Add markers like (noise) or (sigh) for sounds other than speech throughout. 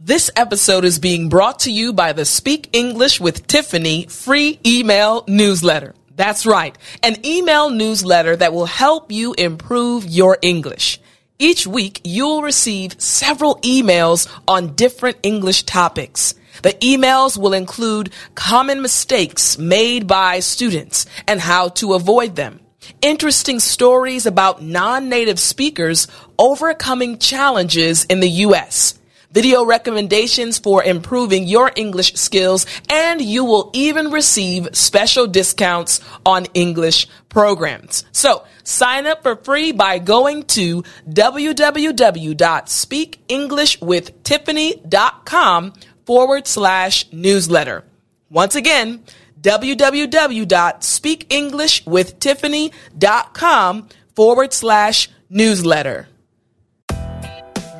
This episode is being brought to you by the Speak English with Tiffani free email newsletter. That's right, an email newsletter that will help you improve your English. Each week, you'll receive several emails on different English topics. The emails will include common mistakes made by students and how to avoid them. Interesting stories about non-native speakers overcoming challenges in the U.S video recommendations for improving your English skills, and you will even receive special discounts on English programs. So sign up for free by going to www.speakenglishwithtiffani.com forward slash newsletter. Once again, www.speakenglishwithtiffani.com forward slash newsletter.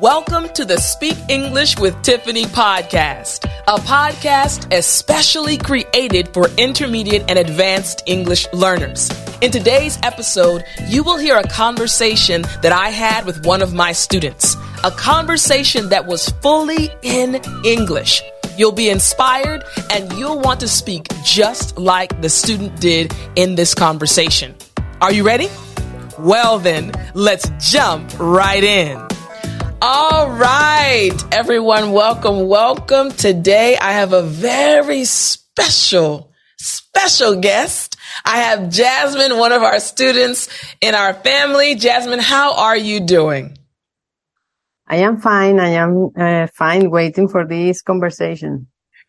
Welcome to the Speak English with Tiffani podcast, a podcast especially created for intermediate and advanced English learners. In today's episode, you will hear a conversation that I had with one of my students, a conversation that was fully in English. You'll be inspired and you'll want to speak just like the student did in this conversation. Are you ready? Well, then, let's jump right in. All right, everyone, welcome, welcome. Today I have a very special, special guest. I have Jazmin, one of our students in our family. Jazmin, how are you doing? I am fine. I am uh, fine waiting for this conversation.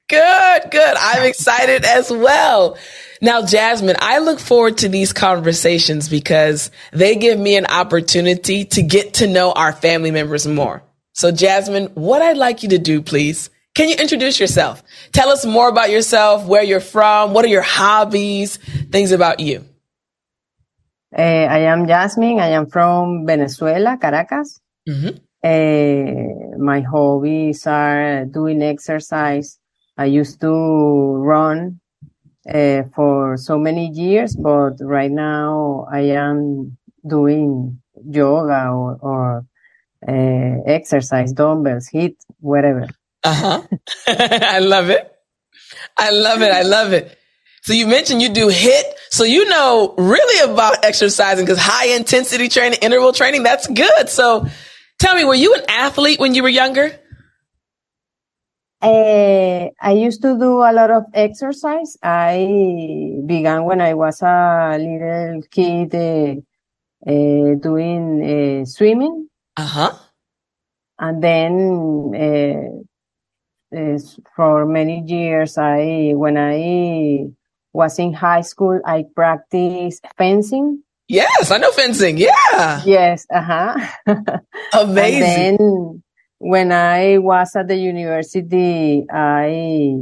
Good, good. I'm excited as well. Now, Jazmin, I look forward to these conversations because they give me an opportunity to get to know our family members more. So, Jazmin, what I'd like you to do, please, can you introduce yourself? Tell us more about yourself, where you're from, what are your hobbies, things about you. Uh, I am Jazmin. I am from Venezuela, Caracas. Mm-hmm. Uh, my hobbies are doing exercise. I used to run uh, for so many years, but right now I am doing yoga or, or uh, exercise, dumbbells, HIIT, whatever. Uh huh. (laughs) I love it. I love it. I love it. So you mentioned you do HIIT. So you know really about exercising because high intensity training, interval training, that's good. So tell me, were you an athlete when you were younger? Uh, I used to do a lot of exercise. I began when I was a little kid uh, uh, doing swimming. Uh huh. And then for many years, I when I was in high school, I practiced fencing. Yes, I know fencing. Yeah. Yes. (laughs) Uh huh. Amazing when I was at the university, I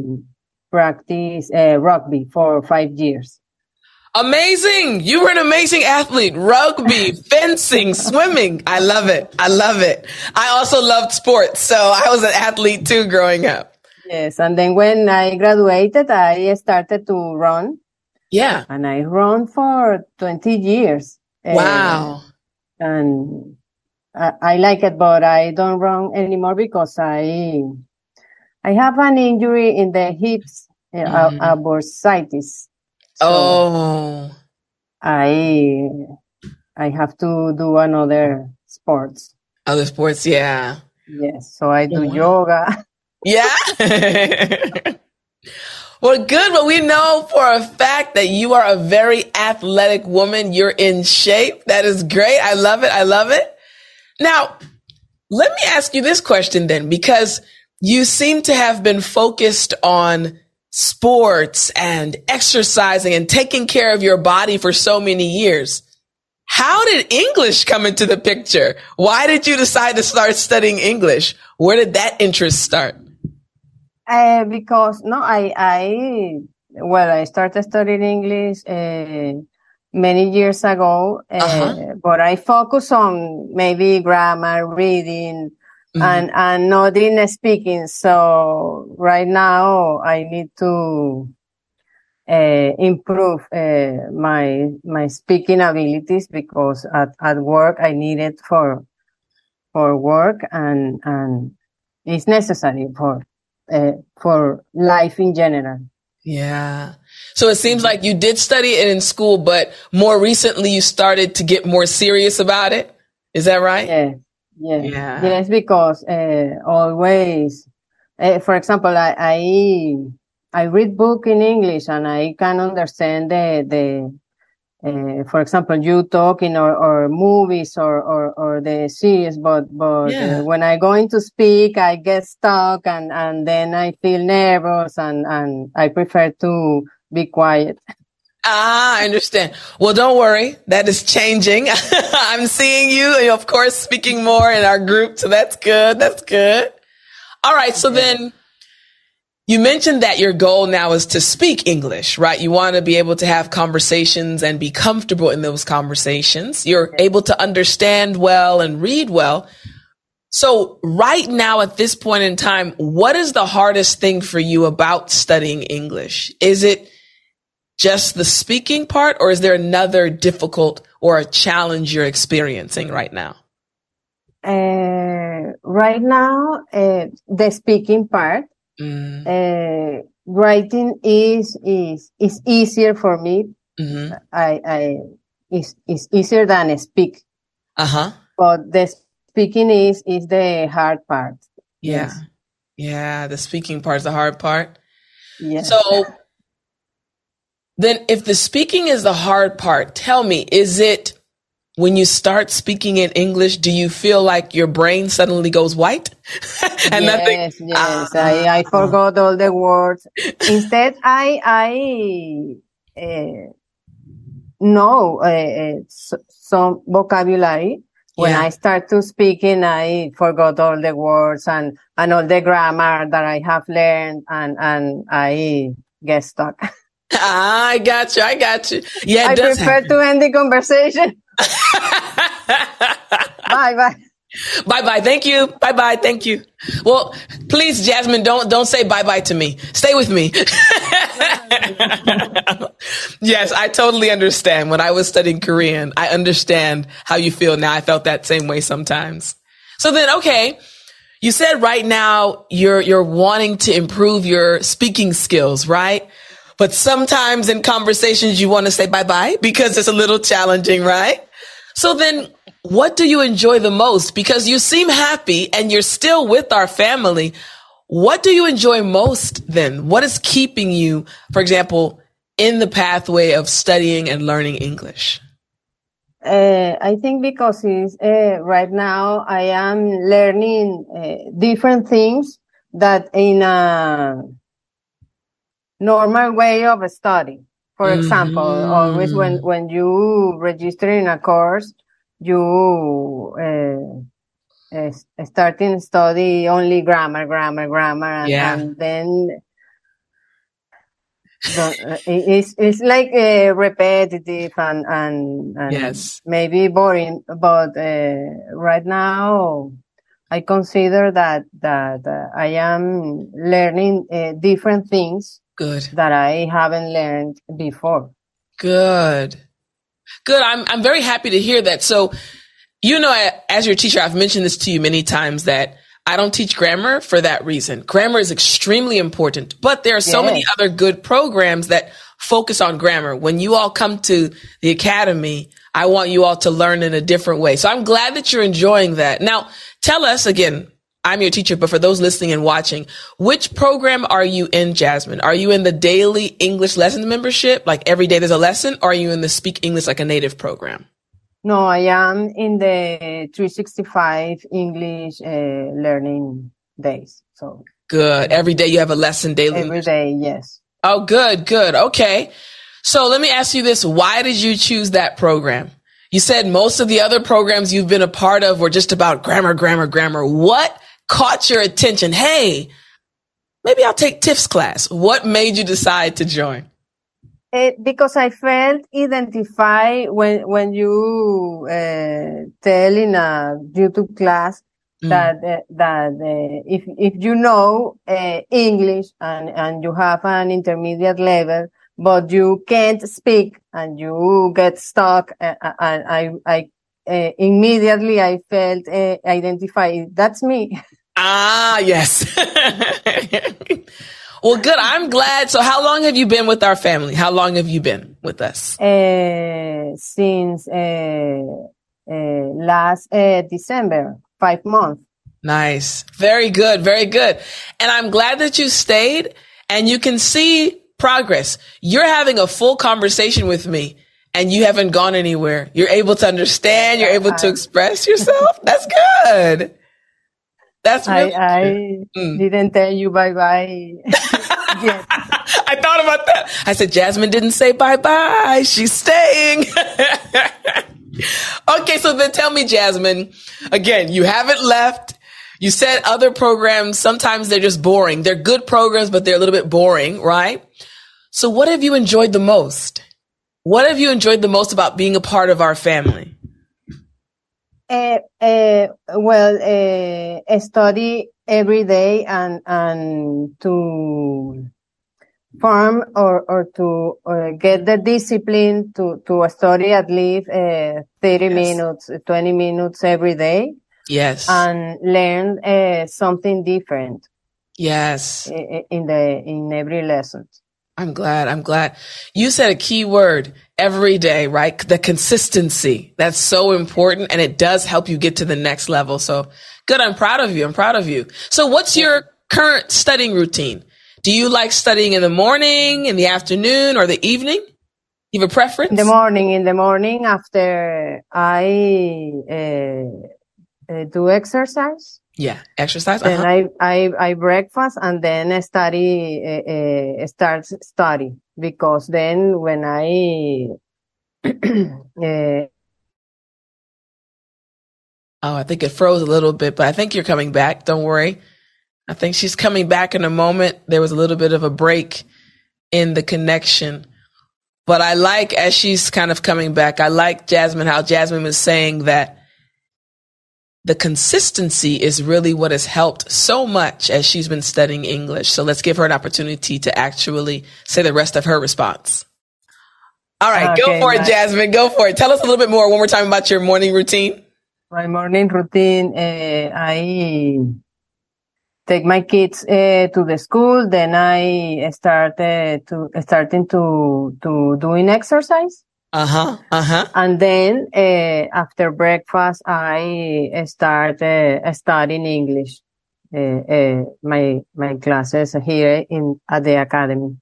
practiced uh, rugby for five years. Amazing. You were an amazing athlete. Rugby, (laughs) fencing, swimming. I love it. I love it. I also loved sports. So I was an athlete too growing up. Yes. And then when I graduated, I started to run. Yeah. And I run for 20 years. Wow. Uh, and I, like it, but I don't run anymore because I I have an injury in the hips, uh, mm. a, a bursitis. So oh, I I have to do another sports. Other sports, yeah. Yes, so I do yeah. yoga. Yeah. (laughs) (laughs) well, good. Well, we know for a fact that you are a very athletic woman. You're in shape. That is great. I love it. I love it. Now, let me ask you this question then, because you seem to have been focused on sports and exercising and taking care of your body for so many years. How did English come into the picture? Why did you decide to start studying English? Where did that interest start? Uh, because no, I, I, well, I started studying English uh, many years ago, uh, uh-huh. but I focus on maybe grammar, reading, mm-hmm. and and not in speaking. So right now I need to uh, improve uh, my my speaking abilities because at, at work I need it for for work and and it's necessary for uh, for life in general. Yeah. So it seems like you did study it in school, but more recently you started to get more serious about it. Is that right? Yes. Yes. Yeah. Yes, because uh, always, uh, for example, I, I I read book in English and I can understand the the uh, for example, you talking or, or movies or, or, or the series, but, but yeah. uh, when I go into speak, I get stuck and, and then I feel nervous and, and I prefer to be quiet. Ah, I understand. Well, don't worry. That is changing. (laughs) I'm seeing you, of course, speaking more in our group. So that's good. That's good. All right. So then you mentioned that your goal now is to speak English, right? You want to be able to have conversations and be comfortable in those conversations. You're able to understand well and read well. So right now at this point in time, what is the hardest thing for you about studying English? Is it just the speaking part or is there another difficult or a challenge you're experiencing right now? Uh, right now, uh, the speaking part Mm. Uh, writing is is is easier for me. Mm-hmm. I I is is easier than speak. Uh huh. But the speaking is is the hard part. Yeah. Yes. Yeah, the speaking part is the hard part. Yeah. So then if the speaking is the hard part, tell me, is it when you start speaking in English, do you feel like your brain suddenly goes white? (laughs) and yes, nothing, yes. Uh, I, I forgot all the words. Instead, I, I, uh, know uh, some vocabulary. When yeah. I start to speaking, I forgot all the words and, and all the grammar that I have learned and, and I get stuck. (laughs) Ah, I got you. I got you. Yeah, I prefer happen. to end the conversation. (laughs) bye bye. Bye bye. Thank you. Bye bye. Thank you. Well, please, Jazmin, don't don't say bye bye to me. Stay with me. (laughs) yes, I totally understand. When I was studying Korean, I understand how you feel now. I felt that same way sometimes. So then, okay, you said right now you're you're wanting to improve your speaking skills, right? But sometimes in conversations, you want to say bye bye because it's a little challenging, right? So then what do you enjoy the most? Because you seem happy and you're still with our family. What do you enjoy most then? What is keeping you, for example, in the pathway of studying and learning English? Uh, I think because uh, right now I am learning uh, different things that in a normal way of study. For mm-hmm. example, always when, when you register in a course, you uh, uh, starting study only grammar, grammar, grammar, and, yeah. and then uh, it's it's like uh, repetitive and and, and yes. maybe boring. But uh, right now, I consider that that uh, I am learning uh, different things Good. That I haven't learned before. Good. Good. I'm, I'm very happy to hear that. So, you know, as your teacher, I've mentioned this to you many times that I don't teach grammar for that reason. Grammar is extremely important, but there are so yes. many other good programs that focus on grammar. When you all come to the academy, I want you all to learn in a different way. So I'm glad that you're enjoying that. Now, tell us again, I'm your teacher, but for those listening and watching, which program are you in, Jazmin? Are you in the daily English lesson membership? Like every day there's a lesson, or are you in the Speak English Like a Native program? No, I am in the 365 English uh, learning days. So good. Every day you have a lesson daily. Every day, yes. Oh, good, good. Okay. So let me ask you this. Why did you choose that program? You said most of the other programs you've been a part of were just about grammar, grammar, grammar. What caught your attention? Hey, maybe I'll take Tiff's class. What made you decide to join? It, because I felt identified when when you uh, tell in a YouTube class mm. that uh, that uh, if if you know uh, English and and you have an intermediate level, but you can't speak and you get stuck, and uh, I I uh, immediately I felt identified. That's me. Ah, yes. (laughs) well, good. I'm glad. So, how long have you been with our family? How long have you been with us? Uh, since uh, uh, last uh, December, five months. Nice. Very good. Very good. And I'm glad that you stayed and you can see progress. You're having a full conversation with me and you haven't gone anywhere. You're able to understand. You're able to express yourself. (laughs) That's good. That's really I, I mm. didn't tell you bye bye. (laughs) I thought about that. I said, Jazmin didn't say bye bye. She's staying. (laughs) okay. So then tell me, Jazmin, again, you haven't left. You said other programs, sometimes they're just boring. They're good programs, but they're a little bit boring, right? So what have you enjoyed the most? What have you enjoyed the most about being a part of our family? Uh, uh, well, uh, study every day and, and to farm or, or to uh, get the discipline to, to study at least uh, 30 yes. minutes, 20 minutes every day. Yes. And learn uh, something different. Yes. In the, in every lesson. I'm glad. I'm glad. You said a key word every day, right? The consistency. That's so important and it does help you get to the next level. So good. I'm proud of you. I'm proud of you. So what's your current studying routine? Do you like studying in the morning, in the afternoon, or the evening? You have a preference? In the morning. In the morning after I uh, uh, do exercise. Yeah, exercise. Then uh-huh. I, I I breakfast and then I study uh, uh, start study because then when I uh, (clears throat) oh I think it froze a little bit, but I think you're coming back. Don't worry. I think she's coming back in a moment. There was a little bit of a break in the connection. But I like as she's kind of coming back, I like Jazmin how Jazmin was saying that the consistency is really what has helped so much as she's been studying English. So let's give her an opportunity to actually say the rest of her response. All right, okay, go for it, Jazmin. Go for it. Tell us a little bit more one more time about your morning routine. My morning routine, uh, I take my kids uh, to the school. Then I start uh, to starting to to doing exercise. Uh huh. Uh huh. And then uh, after breakfast, I start uh, studying English. Uh, uh, my my classes here in at the academy.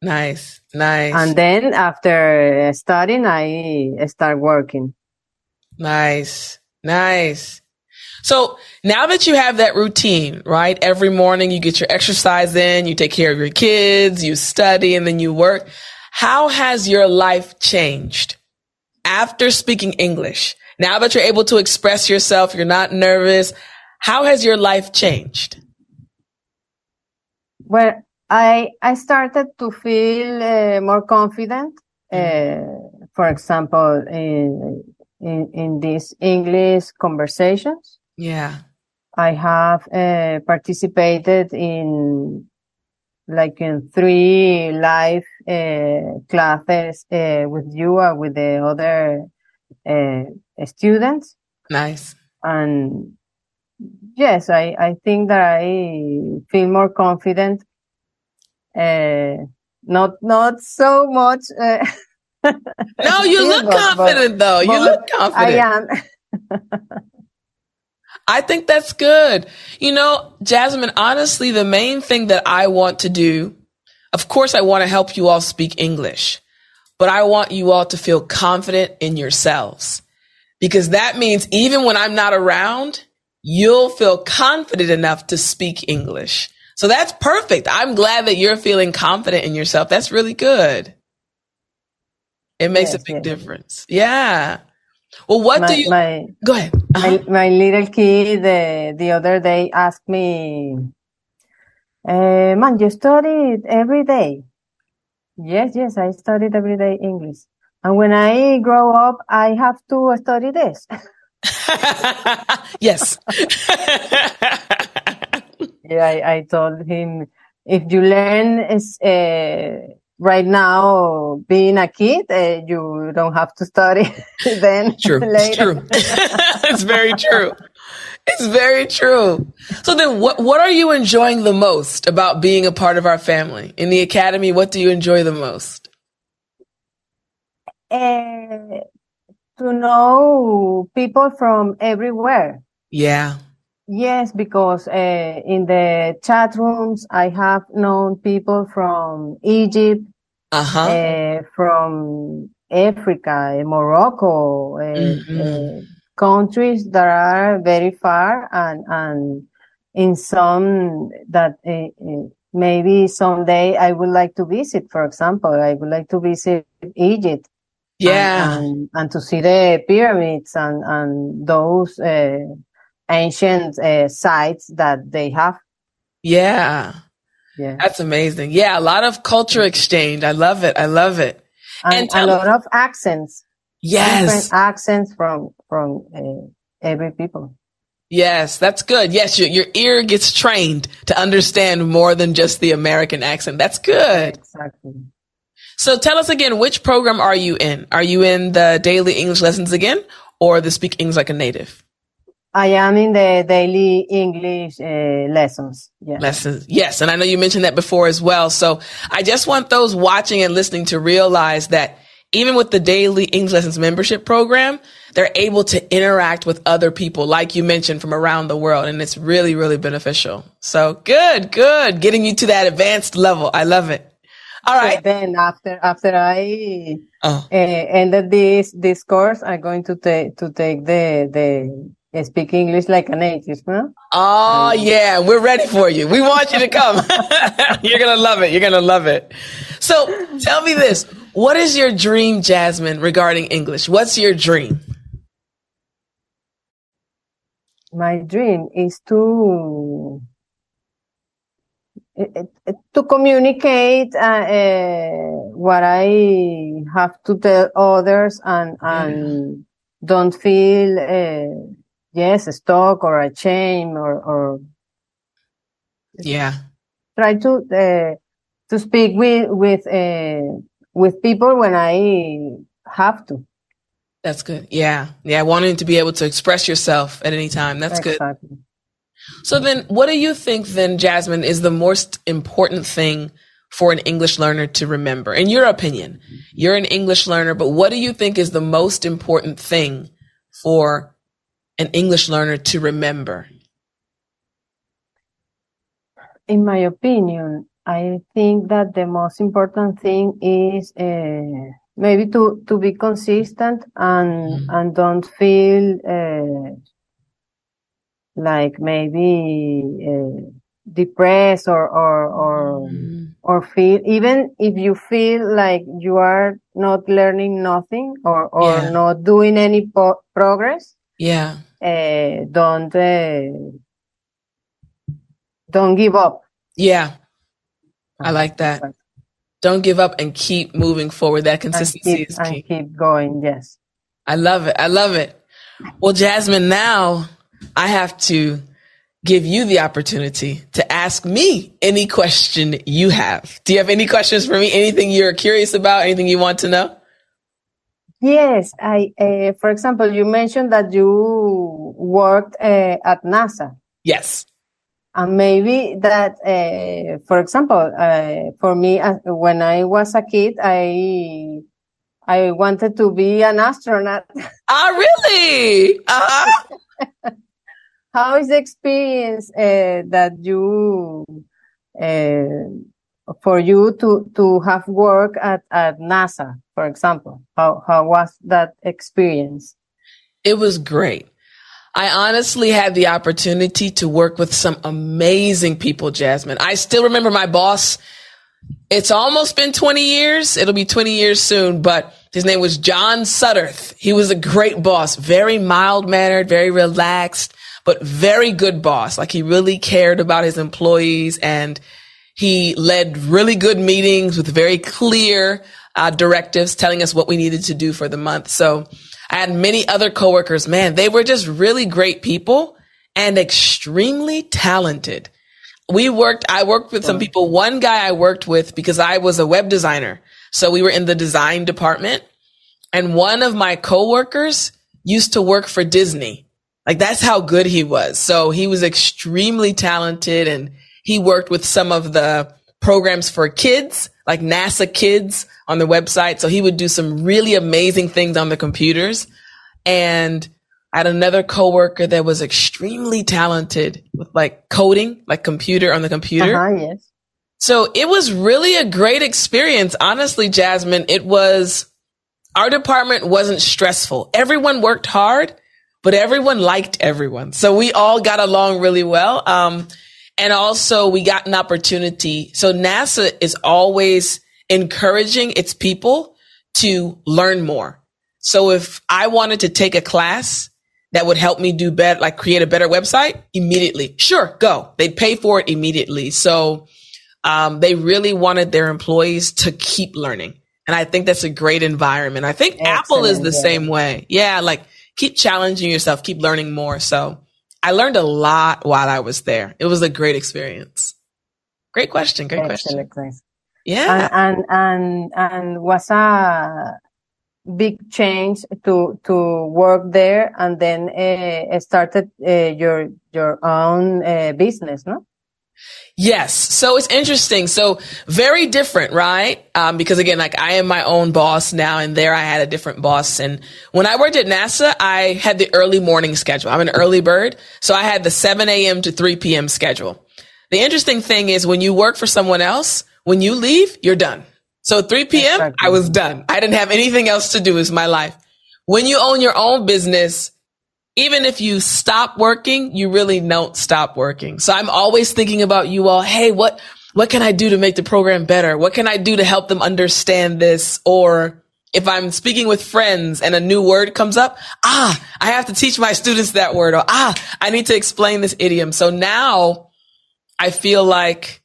Nice, nice. And then after studying, I start working. Nice, nice. So now that you have that routine, right? Every morning you get your exercise in, you take care of your kids, you study, and then you work. How has your life changed after speaking English? Now that you're able to express yourself, you're not nervous. How has your life changed? Well, I I started to feel uh, more confident. Uh, for example, in, in in these English conversations. Yeah, I have uh, participated in like in three live uh, classes uh, with you or with the other uh, students. Nice. And yes, I, I think that I feel more confident. Uh, not, not so much. Uh, no, you (laughs) look confident though. You look confident. I am. (laughs) I think that's good. You know, Jazmin, honestly, the main thing that I want to do, of course, I want to help you all speak English, but I want you all to feel confident in yourselves because that means even when I'm not around, you'll feel confident enough to speak English. So that's perfect. I'm glad that you're feeling confident in yourself. That's really good. It makes yes, a big yes. difference. Yeah. Well, what my, do you? My, go ahead. My, my, little kid the, the other day asked me, uh, "Man, you studied every day?" Yes, yes, I studied every day English. And when I grow up, I have to study this. (laughs) yes. (laughs) yeah, I, I, told him if you learn uh, right now being a kid uh, you don't have to study (laughs) then true later. it's true (laughs) it's very true It's very true. So then what what are you enjoying the most about being a part of our family? In the academy, what do you enjoy the most? Uh, to know people from everywhere. Yeah. Yes, because uh, in the chat rooms, I have known people from Egypt, uh-huh. uh, from Africa, Morocco, uh, mm-hmm. countries that are very far and, and in some that maybe someday I would like to visit. For example, I would like to visit Egypt. Yeah. And, and, and to see the pyramids and, and those, ancient uh, sites that they have. Yeah. Yeah. That's amazing. Yeah. A lot of culture exchange. I love it. I love it. And, and a lot of accents. Yes. Different accents from, from uh, every people. Yes, that's good. Yes, your, your ear gets trained to understand more than just the American accent. That's good. Exactly. So tell us again, which program are you in? Are you in the daily English lessons again or the speak English like a native? I am in the daily English uh, lessons. Yes. Lessons. Yes. And I know you mentioned that before as well. So I just want those watching and listening to realize that even with the daily English lessons membership program, they're able to interact with other people, like you mentioned, from around the world. And it's really, really beneficial. So good, good. Getting you to that advanced level. I love it. All right. Then after, after I oh. uh, ended this, this course, I'm going to take, to take the, the, speak English like a native, no? Oh, yeah. We're ready for you. We want you to come. (laughs) (laughs) You're going to love it. You're going to love it. So tell me this. What is your dream, Jazmin, regarding English? What's your dream? My dream is to to communicate uh, uh, what I have to tell others and and don't feel uh, yes, a stock or a chain or, or yeah, try to, uh, to speak with, with, uh, with people when I have to. That's good. Yeah. Yeah. Wanting to be able to express yourself at any time. That's exactly. good. So then what do you think then, Jazmin, is the most important thing for an English learner to remember? In your opinion, you're an English learner, but what do you think is the most important thing for an English learner to remember? In my opinion, I think that the most important thing is uh, maybe to, to be consistent and mm. and don't feel uh, like maybe uh, depressed or or or mm. or feel even if you feel like you are not learning nothing or or yeah. not doing any po- progress yeah uh, don't uh, don't give up. Yeah, I like that. Don't give up and keep moving forward. That consistency keep, is key. And keep going. Yes, I love it. I love it. Well, Jazmin, now I have to give you the opportunity to ask me any question you have. Do you have any questions for me? Anything you're curious about? Anything you want to know? Yes, I. Uh, for example, you mentioned that you worked uh, at NASA. Yes. And maybe that, uh, for example, for me, when I was a kid, I I wanted to be an astronaut. (laughs) Ah, really? Uh-huh. How is the experience that you? For you to to have work at at NASA, for example? How how was that experience? It was great. I honestly had the opportunity to work with some amazing people, Jazmin. I still remember my boss. It's almost been 20 years. It'll be 20 years soon, but his name was John Sutterth. He was a great boss, very mild mannered, very relaxed, but very good boss. Like he really cared about his employees and he led really good meetings with very clear uh, directives telling us what we needed to do for the month. So I had many other coworkers. Man, they were just really great people and extremely talented. We worked, I worked with some people. One guy I worked with because I was a web designer. So we were in the design department and one of my coworkers used to work for Disney. Like that's how good he was. So he was extremely talented and he worked with some of the programs for kids, like NASA Kids on the website. So he would do some really amazing things on the computers. And I had another coworker that was extremely talented with like coding, like computer on the computer. Uh-huh, yes. So it was really a great experience. Honestly, Jazmin, it was, our department wasn't stressful. Everyone worked hard, but everyone liked everyone. So we all got along really well. Um, and also we got an opportunity. So NASA is always encouraging its people to learn more. So if I wanted to take a class that would help me do better, like create a better website immediately, sure, go. They'd pay for it immediately. So um, they really wanted their employees to keep learning. And I think that's a great environment. I think Excellent, Apple is the yeah. same way. Yeah, like keep challenging yourself, keep learning more. So I learned a lot while I was there. It was a great experience. Great question. Great Excellent. question. Yeah. And, and, and, and was a big change to, to work there and then uh, started uh, your, your own uh, business, no? Yes. So it's interesting. So very different, right? Um, because again, like I am my own boss now and there I had a different boss. And when I worked at NASA, I had the early morning schedule. I'm an early bird. So I had the 7 a.m. to 3 p.m. schedule. The interesting thing is when you work for someone else, when you leave, you're done. So 3 p.m., I was done. I didn't have anything else to do with my life. When you own your own business, even if you stop working, you really don't stop working. So I'm always thinking about you all. Hey, what, what can I do to make the program better? What can I do to help them understand this? Or if I'm speaking with friends and a new word comes up, ah, I have to teach my students that word or ah, I need to explain this idiom. So now I feel like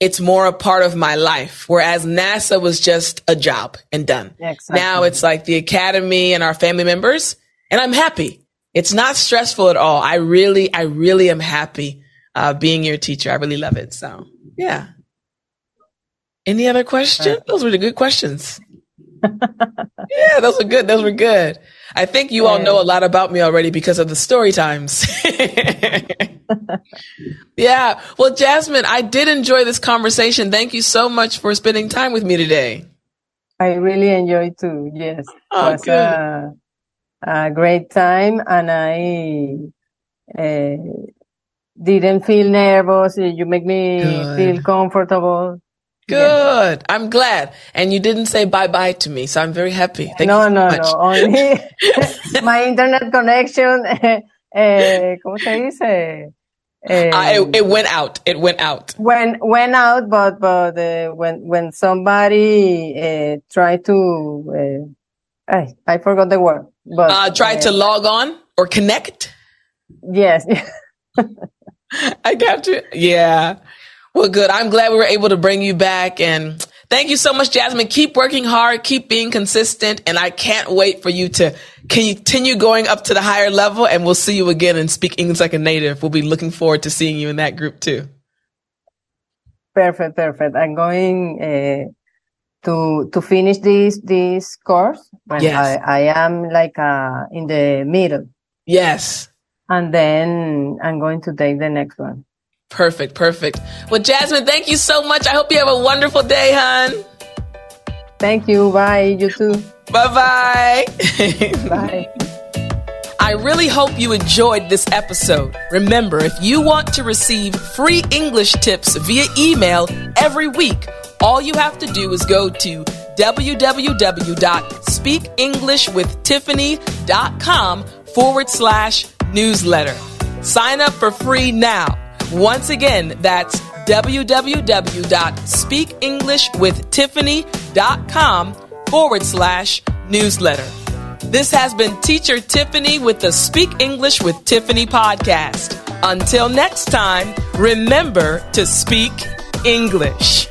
it's more a part of my life. Whereas NASA was just a job and done. Exactly. Now it's like the academy and our family members and I'm happy. It's not stressful at all. I really, I really am happy uh, being your teacher. I really love it. So, yeah. Any other question? Those were the good questions. (laughs) yeah, those were good. Those were good. I think you all know a lot about me already because of the story times. (laughs) yeah. Well, Jazmin, I did enjoy this conversation. Thank you so much for spending time with me today. I really enjoyed too. Yes. Oh, was, good. Uh, a great time and I uh, didn't feel nervous. You make me Good. feel comfortable. Good. I'm glad. And you didn't say bye bye to me, so I'm very happy. Thank no, you so no, much. no. Only (laughs) my internet connection. (laughs) Eh, ¿Cómo se dice? Uh, it, it, went out. It went out. When went out, but but uh, when when somebody uh, tried to, I I forgot the word. But uh, try to log on or connect. Yes. (laughs) I got you. Yeah. Well, good. I'm glad we were able to bring you back and thank you so much, Jazmin. Keep working hard, keep being consistent, and I can't wait for you to continue going up to the higher level and we'll see you again and speak English like a native. We'll be looking forward to seeing you in that group too. Perfect, perfect. I'm going uh, to to finish this this course when yes. I, I am like uh, in the middle. Yes. And then I'm going to take the next one. Perfect, perfect. Well, Jazmin, thank you so much. I hope you have a wonderful day, hon. Thank you. Bye. You too. Bye-bye. (laughs) Bye. I really hope you enjoyed this episode. Remember, if you want to receive free English tips via email every week, all you have to do is go to www.speakenglishwithtiffani.com forward slash newsletter. Sign up for free now. Once again, that's www.speakenglishwithtiffani.com forward slash newsletter. This has been Teacher Tiffani with the Speak English with Tiffani podcast. Until next time, remember to speak English.